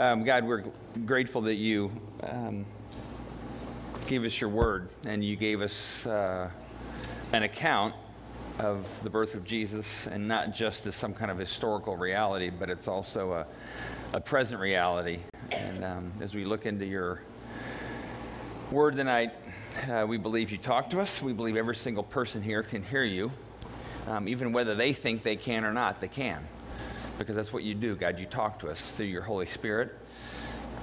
Um, God, we're grateful that you um, gave us your word and you gave us uh, an account of the birth of Jesus, and not just as some kind of historical reality, but it's also a, a present reality. And um, as we look into your word tonight, uh, we believe you talk to us. We believe every single person here can hear you, um, even whether they think they can or not, they can. Because that's what you do, God. You talk to us through your Holy Spirit.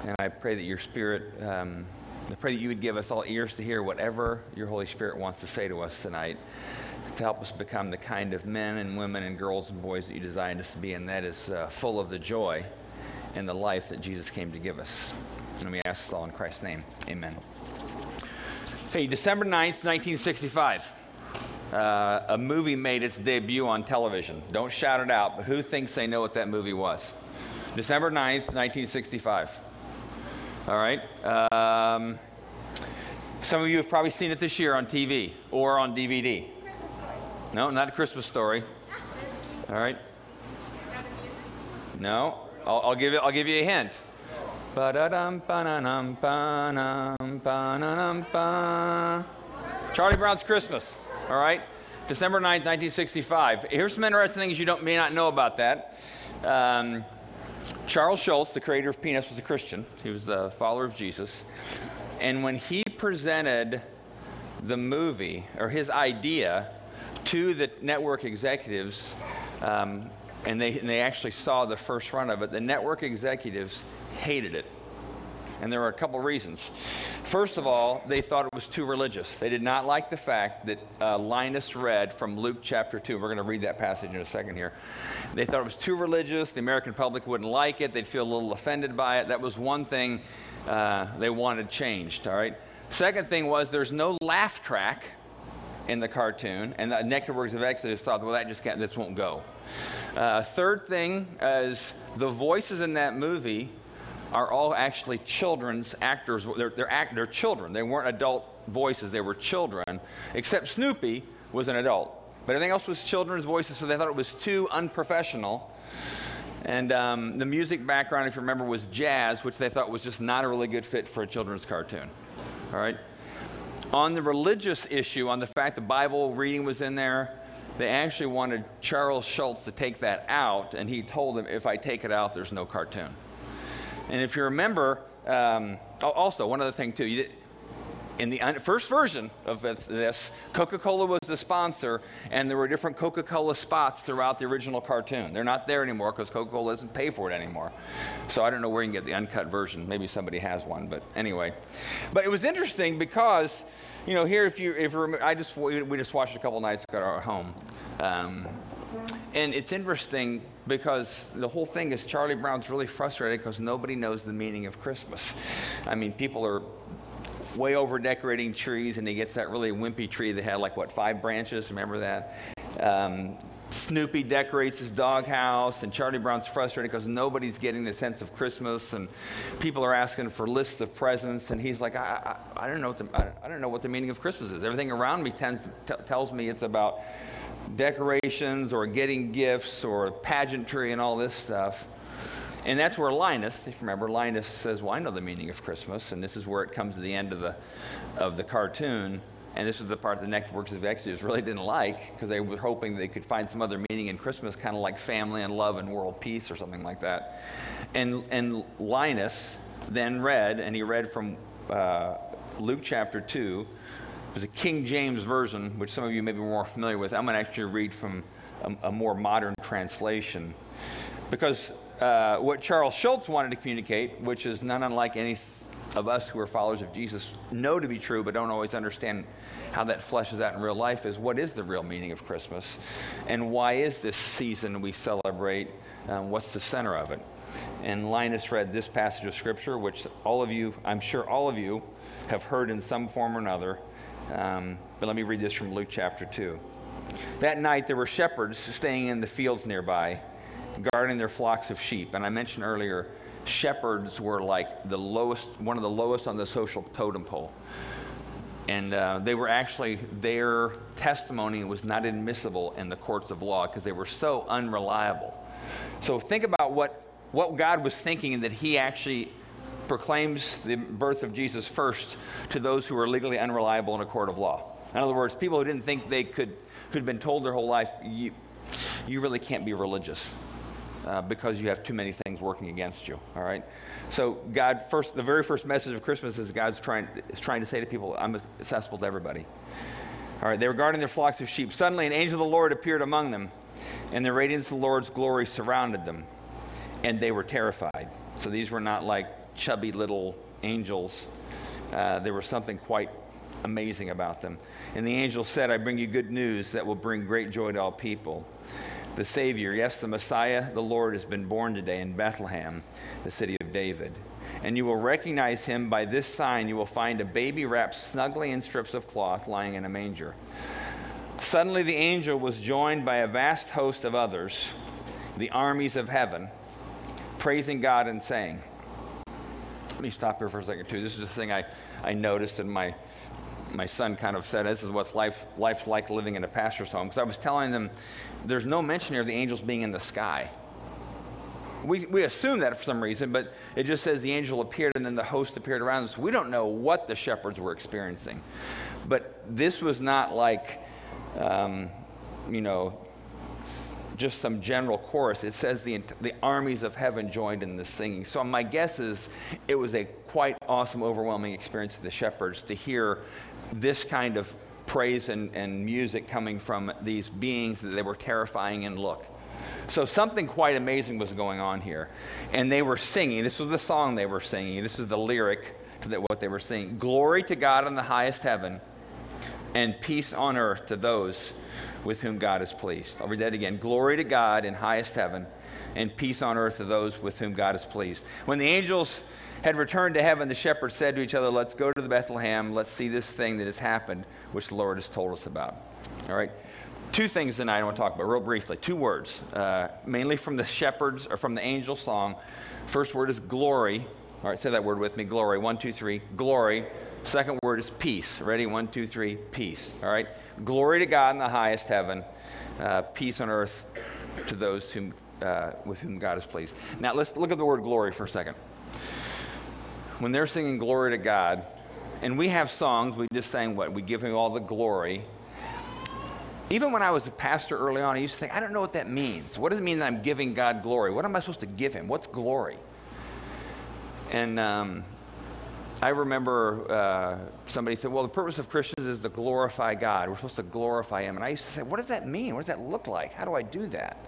And I pray that your Spirit, um, I pray that you would give us all ears to hear whatever your Holy Spirit wants to say to us tonight to help us become the kind of men and women and girls and boys that you designed us to be, and that is uh, full of the joy and the life that Jesus came to give us. And we ask this all in Christ's name. Amen. Hey, December 9th, 1965. Uh, a movie made its debut on television. Don't shout it out, but who thinks they know what that movie was? December 9th, 1965. All right. Um, some of you have probably seen it this year on TV or on DVD. No, not a Christmas story. All right. No, I'll, I'll give you. I'll give you a hint. Charlie Brown's Christmas. All right. December 9th, 1965. Here's some interesting things you don't, may not know about that. Um, Charles Schulz, the creator of Peanuts, was a Christian. He was a follower of Jesus. And when he presented the movie, or his idea, to the network executives, um, and, they, and they actually saw the first run of it, the network executives hated it. And there were a couple reasons. First of all, they thought it was too religious. They did not like the fact that uh, Linus read from Luke chapter 2. We're going to read that passage in a second here. They thought it was too religious. The American public wouldn't like it. They'd feel a little offended by it. That was one thing uh, they wanted changed, all right? Second thing was there's no laugh track in the cartoon, and the networks of Exodus thought, well, that just can't, this won't go. Uh, third thing is the voices in that movie are all actually children's actors. They're, they're, act, they're children. They weren't adult voices, they were children, except Snoopy was an adult. But everything else was children's voices, so they thought it was too unprofessional. And um, the music background, if you remember, was jazz, which they thought was just not a really good fit for a children's cartoon. All right? On the religious issue, on the fact the Bible reading was in there, they actually wanted Charles Schulz to take that out, and he told them, if I take it out, there's no cartoon. And if you remember, um, also, one other thing, too, did, in the first version of this, Coca Cola was the sponsor, and there were different Coca Cola spots throughout the original cartoon. They're not there anymore because Coca Cola doesn't pay for it anymore. So I don't know where you can get the uncut version. Maybe somebody has one, but anyway. But it was interesting because, you know, here, if you, if you remember, I just, we just watched a couple nights ago at our home. Um, and it's interesting because the whole thing is Charlie Brown's really frustrated because nobody knows the meaning of Christmas. I mean, people are way over decorating trees, and he gets that really wimpy tree that had like what five branches. Remember that? Um, Snoopy decorates his doghouse, and Charlie Brown's frustrated because nobody's getting the sense of Christmas, and people are asking for lists of presents, and he's like, I, I, I don't know what the, I, I, don't know what the meaning of Christmas is. Everything around me tends tells me it's about decorations or getting gifts or pageantry and all this stuff. And that's where Linus, if you remember, Linus says, Well, I know the meaning of Christmas. And this is where it comes to the end of the, of the cartoon. And this was the part the networks of Exodus really didn't like because they were hoping they could find some other meaning in Christmas, kind of like family and love and world peace or something like that. And, and Linus then read, and he read from uh, Luke chapter 2. Was a King James version, which some of you may be more familiar with. I'm going to actually read from a, a more modern translation because uh, what Charles Schulz wanted to communicate, which is none unlike any of us who are followers of Jesus know to be true, but don't always understand how that fleshes out in real life, is what is the real meaning of Christmas? And why is this season we celebrate? Um, what's the center of it? And Linus read this passage of Scripture, which all of you, I'm sure all of you, have heard in some form or another. Um, but let me read this from Luke chapter 2. That night there were shepherds staying in the fields nearby guarding their flocks of sheep. And I mentioned earlier, shepherds were like the lowest, one of the lowest on the social totem pole. And uh, they were actually, their testimony was not admissible in the courts of law because they were so unreliable. So think about what what God was thinking that he actually proclaims the birth of Jesus first to those who are legally unreliable in a court of law. In other words, people who didn't think they could, who'd been told their whole life, you, you really can't be religious uh, because you have too many things working against you. All right. So God first, the very first message of Christmas is God's trying is trying to say to people, I'm accessible to everybody. All right. They were guarding their flocks of sheep. Suddenly, an angel of the Lord appeared among them, and the radiance of the Lord's glory surrounded them, and they were terrified. So these were not like chubby little angels. Uh, there was something quite amazing about them. And the angel said, I bring you good news that will bring great joy to all people the Savior, yes, the Messiah, the Lord, has been born today in Bethlehem, the city of David. And you will recognize him by this sign. You will find a baby wrapped snugly in strips of cloth lying in a manger. Suddenly, the angel was joined by a vast host of others, the armies of heaven, praising God and saying, Let me stop here for a second, too. This is the thing I, I noticed in my my son kind of said, This is what life, life's like living in a pastor's home. Because I was telling them, there's no mention here of the angels being in the sky. We, we assume that for some reason, but it just says the angel appeared and then the host appeared around. So we don't know what the shepherds were experiencing. But this was not like, um, you know, just some general chorus. It says the, the armies of heaven joined in the singing. So my guess is it was a quite awesome, overwhelming experience for the shepherds to hear this kind of praise and, and music coming from these beings that they were terrifying in look. So something quite amazing was going on here. And they were singing. This was the song they were singing. This is the lyric to what they were singing. Glory to God in the highest heaven and peace on earth to those with whom God is pleased. I'll read that again. Glory to God in highest heaven and peace on earth to those with whom God is pleased. When the angels had returned to heaven, the shepherds said to each other, Let's go to the Bethlehem. Let's see this thing that has happened, which the Lord has told us about. All right. Two things tonight I want to talk about real briefly. Two words, uh, mainly from the shepherds or from the angel song. First word is glory. All right, say that word with me. Glory. One, two, three. Glory. Second word is peace. Ready? One, two, three. Peace. All right. Glory to God in the highest heaven. Uh, peace on earth to those whom, uh, with whom God is pleased. Now let's look at the word glory for a second when they're singing glory to God, and we have songs, we just sang what? We give him all the glory. Even when I was a pastor early on, I used to think, I don't know what that means. What does it mean that I'm giving God glory? What am I supposed to give him? What's glory? And um, I remember uh, somebody said, Well, the purpose of Christians is to glorify God. We're supposed to glorify Him. And I used to say, What does that mean? What does that look like? How do I do that?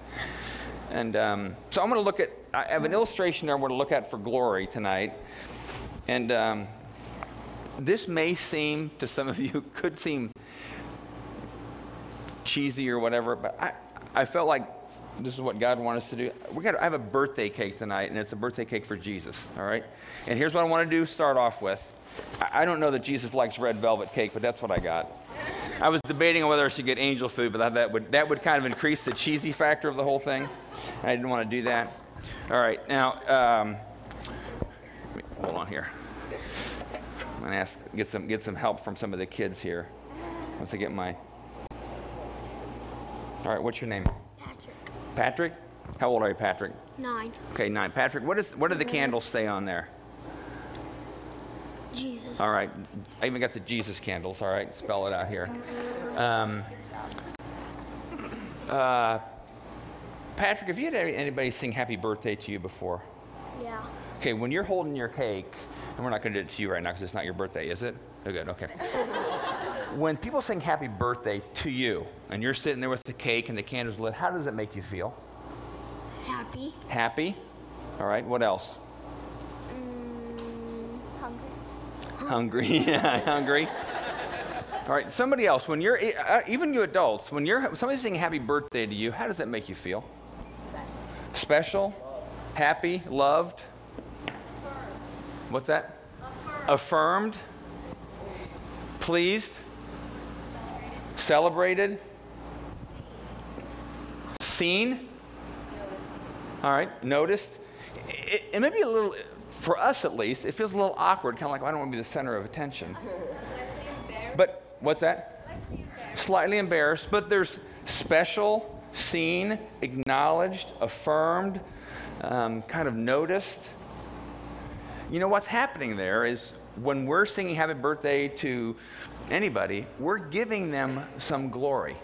And um, so I'm going to look at, I have an illustration there I'm going to look at for glory tonight. And um, this may seem, to some of you, could seem cheesy or whatever, but I, I felt like this is what God wanted us to do. We got. I have a birthday cake tonight, and it's a birthday cake for Jesus. All right. And here's what I want to do. Start off with. I, I don't know that Jesus likes red velvet cake, but that's what I got. I was debating on whether I should get angel food, but that, would that would kind of increase the cheesy factor of the whole thing. I didn't want to do that. All right. Now, um, hold on here. I'm going to ask, get some, get some help from some of the kids here once I get my. All right, what's your name? Patrick. How old are you, Patrick? Nine. Okay, nine. Patrick, what, is, what do the candles say on there? Jesus. All right, I even got the Jesus candles. All right, spell it out here. Um, uh, Patrick, have you had anybody sing happy birthday to you before? Yeah. Okay, when you're holding your cake, and we're not going to do it to you right now because it's not your birthday, is it? Oh, good, okay. when people sing happy birthday to you, and you're sitting there with the cake and the candles lit, how does it make you feel? Happy. Happy? All right, what else? Mm, hungry. Hungry, yeah, hungry. All right, somebody else, when you're, uh, even you adults, when you're, somebody's saying happy birthday to you, how does that make you feel? Special. Special? Happy? Loved? What's that? Affirmed. Affirmed. Pleased. Celebrated. Seen. All right. Noticed. It, it may be a little, for us at least, it feels a little awkward, kind of like, well, I don't want to be the center of attention. But what's that? Slightly embarrassed. But there's special, seen, acknowledged, affirmed, um, kind of noticed. You know what's happening there is when we're singing happy birthday to anybody, we're giving them some glory.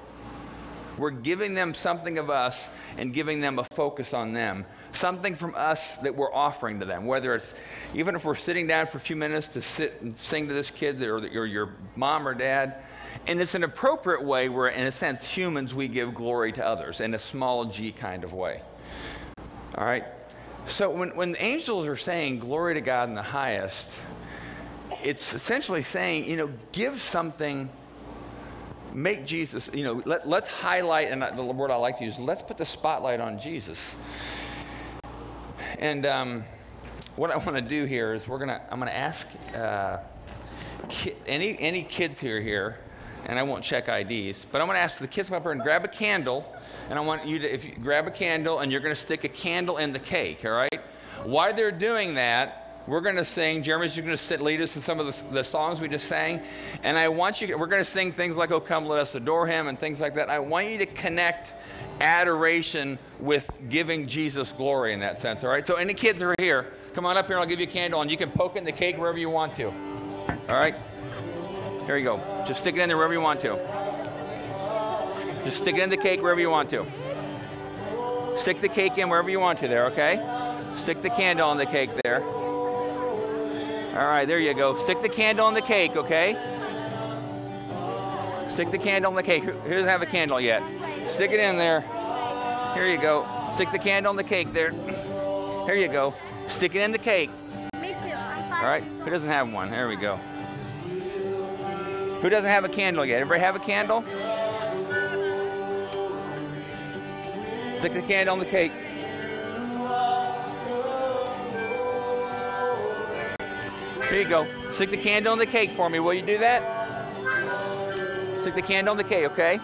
We're giving them something of us and giving them a focus on them. Something from us that we're offering to them. Whether it's, even if we're sitting down for a few minutes to sit and sing to this kid or, or your mom or dad, and it's an appropriate way where, in a sense, humans, we give glory to others in a small g kind of way. All right? So when, when angels are saying glory to God in the highest, it's essentially saying, you know, give something make Jesus, you know, let, let's highlight, and the word I like to use, let's put the spotlight on Jesus. And um, what I want to do here is we're to, I'm going to ask uh, ki- any, any kids here here, and I won't check IDs, but I'm to ask the kids come up here and grab a candle, and I want you to, if you grab a candle, and you're going to stick a candle in the cake, all right? While they're doing that, we're going to sing. Jeremy's just going to sit, lead us in some of the, the, songs we just sang. And I want you, we're going to sing things like, Oh, come, let us adore him, and things like that. I want you to connect adoration with giving Jesus glory in that sense, all right? So, any kids who are here, come on up here, and I'll give you a candle, and you can poke it in the cake wherever you want to. All right? Here you go. Just stick it in there wherever you want to. Just stick it in the cake wherever you want to. Stick the cake in wherever you want to there, okay? Stick the candle in the cake there. All right, there you go. Stick the candle on the cake, okay? Stick the candle on the cake. Who doesn't have a candle yet? Stick it in there. Here you go. Stick the candle on the cake there. Here you go. Stick it in the cake. Me too. All right. Who doesn't have one? There we go. Who doesn't have a candle yet? Everybody have a candle? Stick the candle on the cake. Here you go. Stick the candle on the cake for me. Will you do that? Stick the candle on the cake, okay?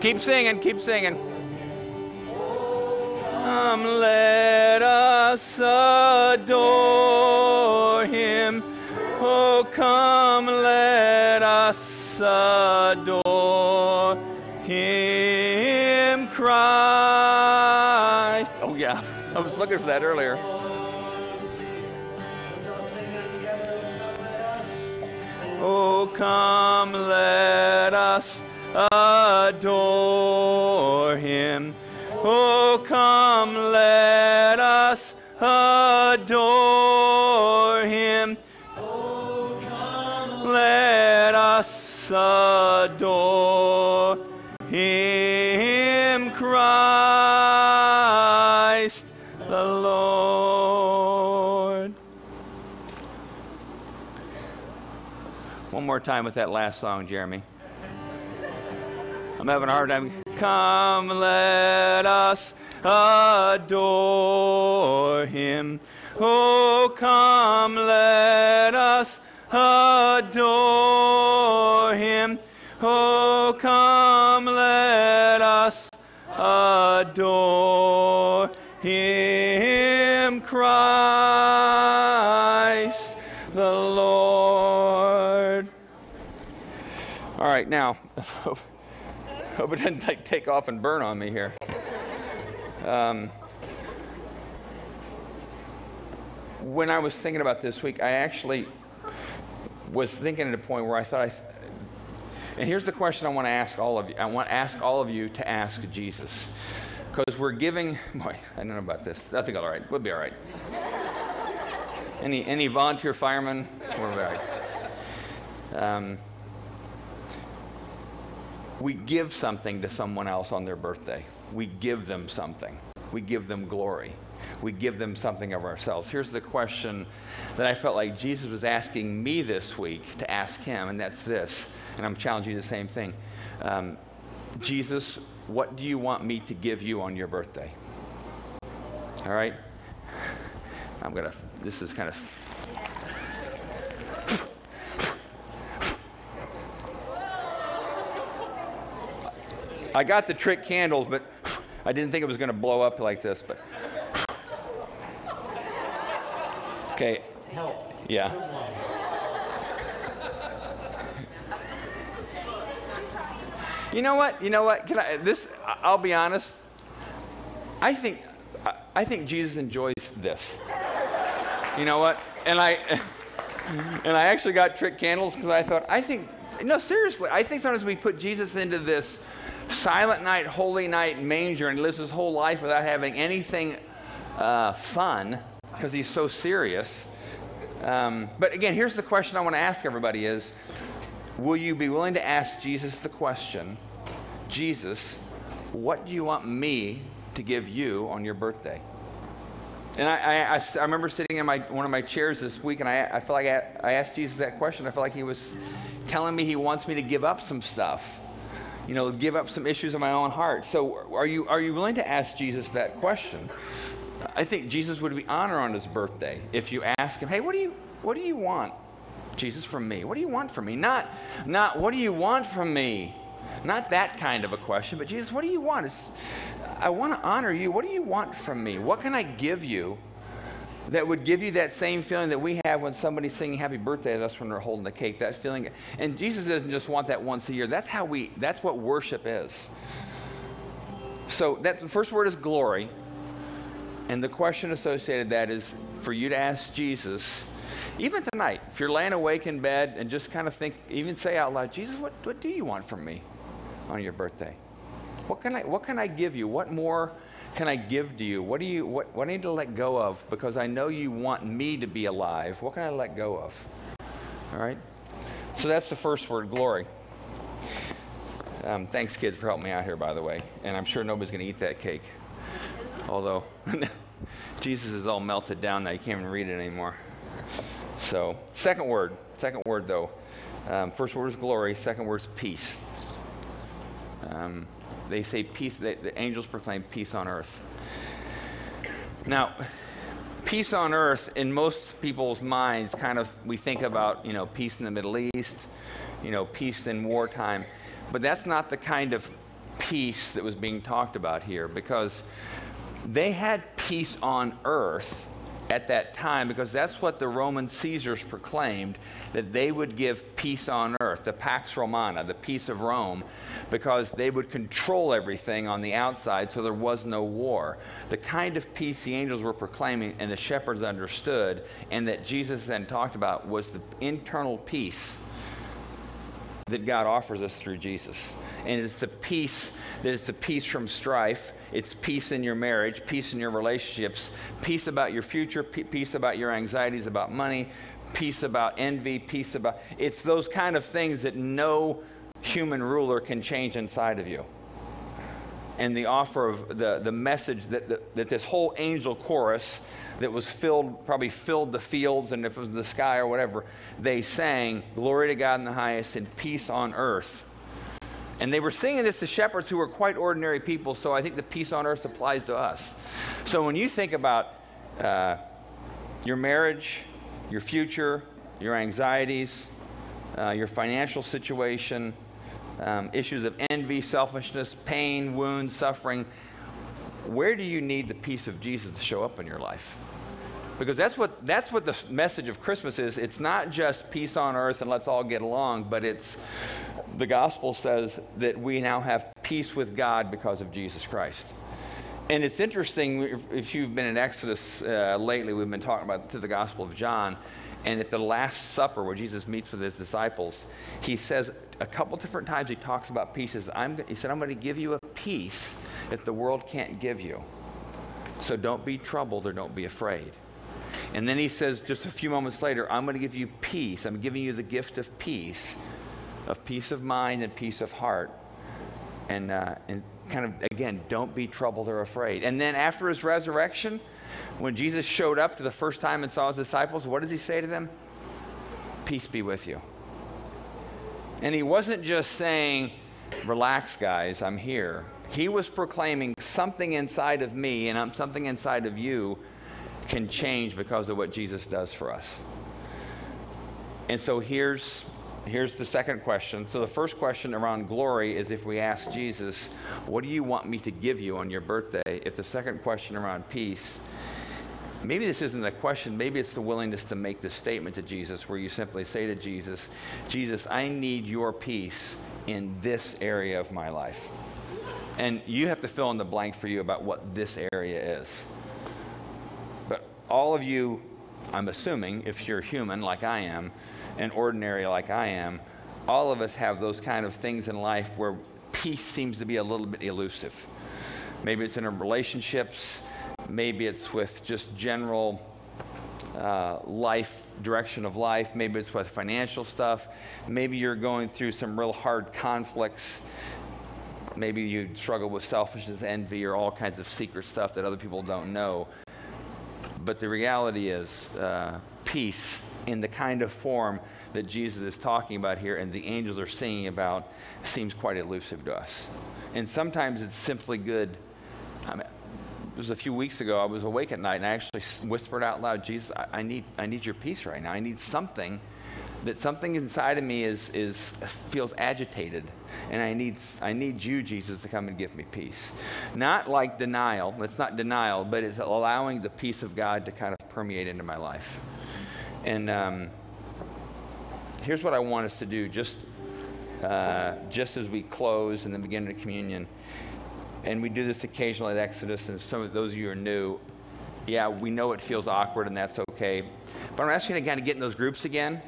Keep singing, keep singing. Come, let us adore him. Oh, come, let us adore him, Christ. Oh, yeah, I was looking for that earlier. Oh, come, let us adore him. Oh, come, let more time with that last song, Jeremy. I'm having a hard time. Come, let us adore him. Oh, come, let now. Hope it doesn't take, take off and burn on me here. Um, when I was thinking about this week, I actually was thinking at a point where I thought I. Th- and here's the question I want to ask all of you. I want to ask all of you to ask Jesus. Because we're giving. Boy, I don't know about this. I think all right. We'll be all right. any, any volunteer firemen? We're all right. Um, we give something to someone else on their birthday. We give them something. We give them glory. We give them something of ourselves. Here's the question that I felt like Jesus was asking me this week to ask him, and that's this. And I'm challenging you the same thing. Um, Jesus, what do you want me to give you on your birthday? All right? I'm going to, this is kind of I got the trick candles, but I didn't think it was going to blow up like this. But Okay. Help. Yeah. You know what? You know what? Can I this I'll be honest. I think I- I think Jesus enjoys this. You know what? And I and I actually got trick candles because I thought I think no seriously I think sometimes we put Jesus into this silent night, holy night manger and lives his whole life without having anything uh, fun because he's so serious. Um, but again, here's the question I want to ask everybody: Is will you be willing to ask Jesus the question, Jesus, what do you want me to give you on your birthday? And I, I, I, remember sitting in my, one of my chairs this week, and I, I feel like I, I asked Jesus that question. I felt like he was telling me he wants me to give up some stuff, you know, give up some issues in my own heart. So, are you, are you willing to ask Jesus that question? I think Jesus would be honored on his birthday if you ask him, "Hey, what do you, what do you want, Jesus, from me? What do you want from me? Not, not what do you want from me? Not that kind of a question, but Jesus, what do you want? It's, I want to honor you. What do you want from me? What can I give you that would give you that same feeling that we have when somebody's singing happy birthday to us when they're holding the cake? That feeling. And Jesus doesn't just want that once a year. That's how we, that's what worship is. So that the first word is glory. And the question associated with that is for you to ask Jesus, even tonight, if you're laying awake in bed and just kind of think, even say out loud, Jesus, what, what do you want from me on your birthday? What can I, what can I give you? What more can I give to you? What do you, what, what I need to let go of? Because I know you want me to be alive. What can I let go of? All right? So that's the first word, glory. Um, thanks, kids, for helping me out here, by the way. And I'm sure nobody's going to eat that cake. Although Jesus is all melted down now, you can't even read it anymore. So, second word, second word though. Um, first word is glory, second word is peace. Um, they say peace, they, the angels proclaim peace on earth. Now, peace on earth, in most people's minds, kind of, we think about, you know, peace in the Middle East, you know, peace in wartime. But that's not the kind of peace that was being talked about here because they had peace on earth at that time because that's what the Roman Caesars proclaimed that they would give peace on earth, the Pax Romana, the peace of Rome, because they would control everything on the outside so there was no war. The kind of peace the angels were proclaiming and the shepherds understood and that Jesus then talked about was the internal peace that God offers us through Jesus. And it's the peace that is the peace from strife. It's peace in your marriage, peace in your relationships, peace about your future, peace about your anxieties about money, peace about envy, peace about. It's those kind of things that no human ruler can change inside of you. And the offer of the, the message that, that, this whole angel chorus that was filled, probably filled the fields, and if it was the sky or whatever, they sang, Glory to God in the highest and peace on earth. And they were singing this to shepherds who were quite ordinary people, so I think the peace on earth applies to us. So when you think about uh, your marriage, your future, your anxieties, uh, your financial situation, um, issues of envy, selfishness, pain, wounds, suffering, where do you need the peace of Jesus to show up in your life? Because that's what, that's what the message of Christmas is. It's not just peace on earth and let's all get along, but it's the gospel says that we now have peace with God because of Jesus Christ. And it's interesting, if, if you've been in Exodus uh, lately, we've been talking about through the Gospel of John, and at the Last Supper, where Jesus meets with his disciples, he says a couple different times he talks about peace. He, said, I'm going to give you a peace that the world can't give you. So don't be troubled or don't be afraid. And then he says, just a few moments later, I'm going to give you peace. I'm giving you the gift of peace, of peace of mind and peace of heart. And, uh, and kind of, again, don't be troubled or afraid. And then after his resurrection, when Jesus showed up to the first time and saw his disciples, what does he say to them? Peace be with you. And he wasn't just saying, relax, guys, I'm here. He was proclaiming something inside of me and something inside of you can change because of what Jesus does for us. And so here's here's the second question. So the first question around glory is if we ask Jesus, what do you want me to give you on your birthday? If the second question around peace maybe this isn't a question, maybe it's the willingness to make the statement to Jesus where you simply say to Jesus, Jesus, I need your peace in this area of my life. And you have to fill in the blank for you about what this area is. But all of you, I'm assuming, if you're human like I am, and ordinary like I am, all of us have those kind of things in life where peace seems to be a little bit elusive. Maybe it's in our relationships, maybe it's with just general uh, life, direction of life. Maybe it's with financial stuff. Maybe you're going through some real hard conflicts. Maybe you struggle with selfishness, envy, or all kinds of secret stuff that other people don't know. But the reality is, uh, peace in the kind of form that Jesus is talking about here and the angels are singing about seems quite elusive to us. And sometimes it's simply good. I mean, it was a few weeks ago, I was awake at night and I actually whispered out loud, Jesus, I, I, need, I need your peace right now. I need something that something inside of me is, is, feels agitated. And I need, I need you, Jesus, to come and give me peace. Not like denial, it's not denial, but it's allowing the peace of God to kind of permeate into my life. And um, here's what I want us to do just, uh, just as we close and then begin the communion and we do this occasionally at Exodus, and some of those of you are new, yeah, we know it feels awkward, and that's okay. But I'm asking you to kind of get in those groups again.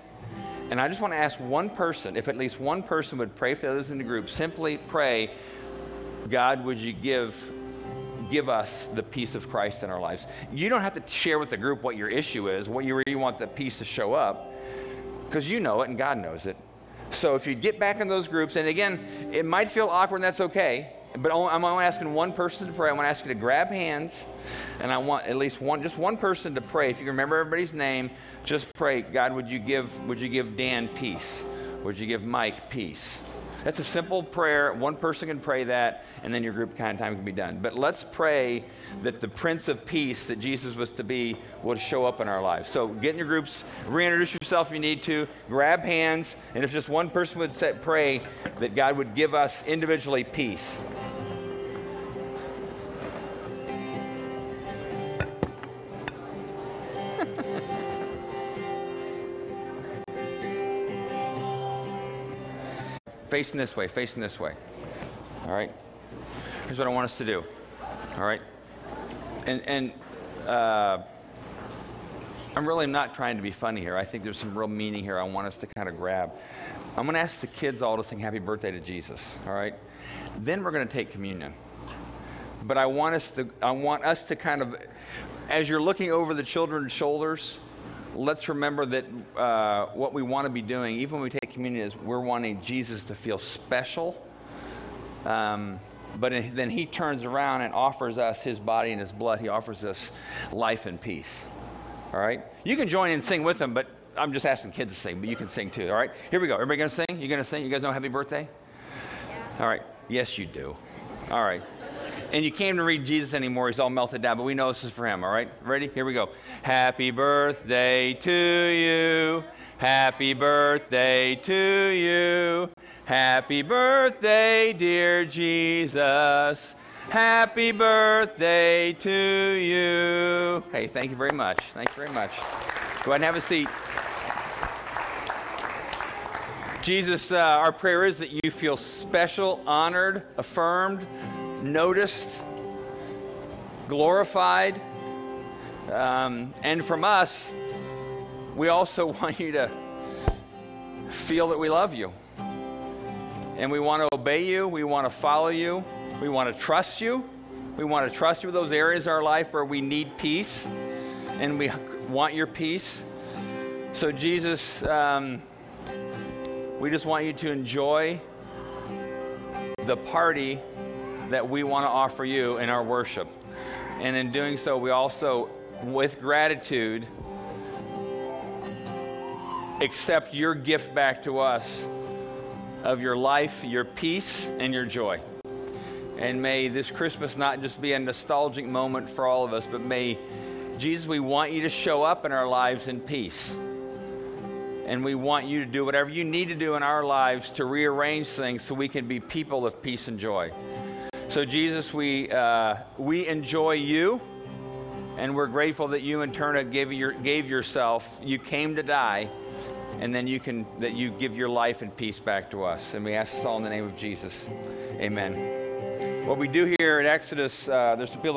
And I just want to ask one person, if at least one person would pray for the others in the group, simply pray, God, would you give give us the peace of Christ in our lives. You don't have to share with the group what your issue is, what you really want the peace to show up, because you know it and God knows it. So if you get back in those groups, and again, it might feel awkward, and that's okay but I'm only asking one person to pray. I want to ask you to grab hands, and I want at least one, just one person to pray. If you remember everybody's name, just pray. God, would you give, would you give Dan peace? Would you give Mike peace? That's a simple prayer. One person can pray that, and then your group kind of time can be done. But let's pray that the Prince of Peace that Jesus was to be would show up in our lives. So get in your groups, reintroduce yourself if you need to, grab hands, and if just one person would say, pray that God would give us individually peace. Facing this way, facing this way. All right? Here's what I want us to do. All right? And, and uh, I'm really not trying to be funny here. I think there's some real meaning here I want us to kind of grab. I'm going to ask the kids all to sing happy birthday to Jesus. All right? Then we're going to take communion. But I want us to, I want us to kind of, as you're looking over the children's shoulders, let's remember that uh, what we want to be doing, even when we take communion, is we're wanting Jesus to feel special. Um, but then he turns around and offers us his body and his blood. He offers us life and peace. All right? You can join in and sing with him, but I'm just asking kids to sing, but you can sing too. All right? Here we go. Everybody going to sing? You going to sing? You guys know happy birthday? Yeah. All right. Yes, you do. All right and you can't even read Jesus anymore. He's all melted down, but we know this is for him, all right? Ready? Here we go. Happy birthday to you. Happy birthday to you. Happy birthday, dear Jesus. Happy birthday to you. Hey, thank you very much. Thank you very much. Go ahead and have a seat. Jesus, uh, our prayer is that you feel special, honored, affirmed, noticed, glorified. Um, and from us, we also want you to feel that we love you. And we want to obey you. We want to follow you. We want to trust you. We want to trust you with those areas of our life where we need peace and we want your peace. So, Jesus, um, we just want you to enjoy the party that we want to offer you in our worship. And in doing so, we also, with gratitude, accept your gift back to us of your life, your peace, and your joy. And may this Christmas not just be a nostalgic moment for all of us, but may, Jesus, we want you to show up in our lives in peace. And we want you to do whatever you need to do in our lives to rearrange things so we can be people of peace and joy. So, Jesus, we, uh, we enjoy you And we're grateful that you in turn gave, your, gave yourself. You came to die, and then you can that you give your life and peace back to us. And we ask this all in the name of Jesus. Amen. What we do here at Exodus, uh, there's some people.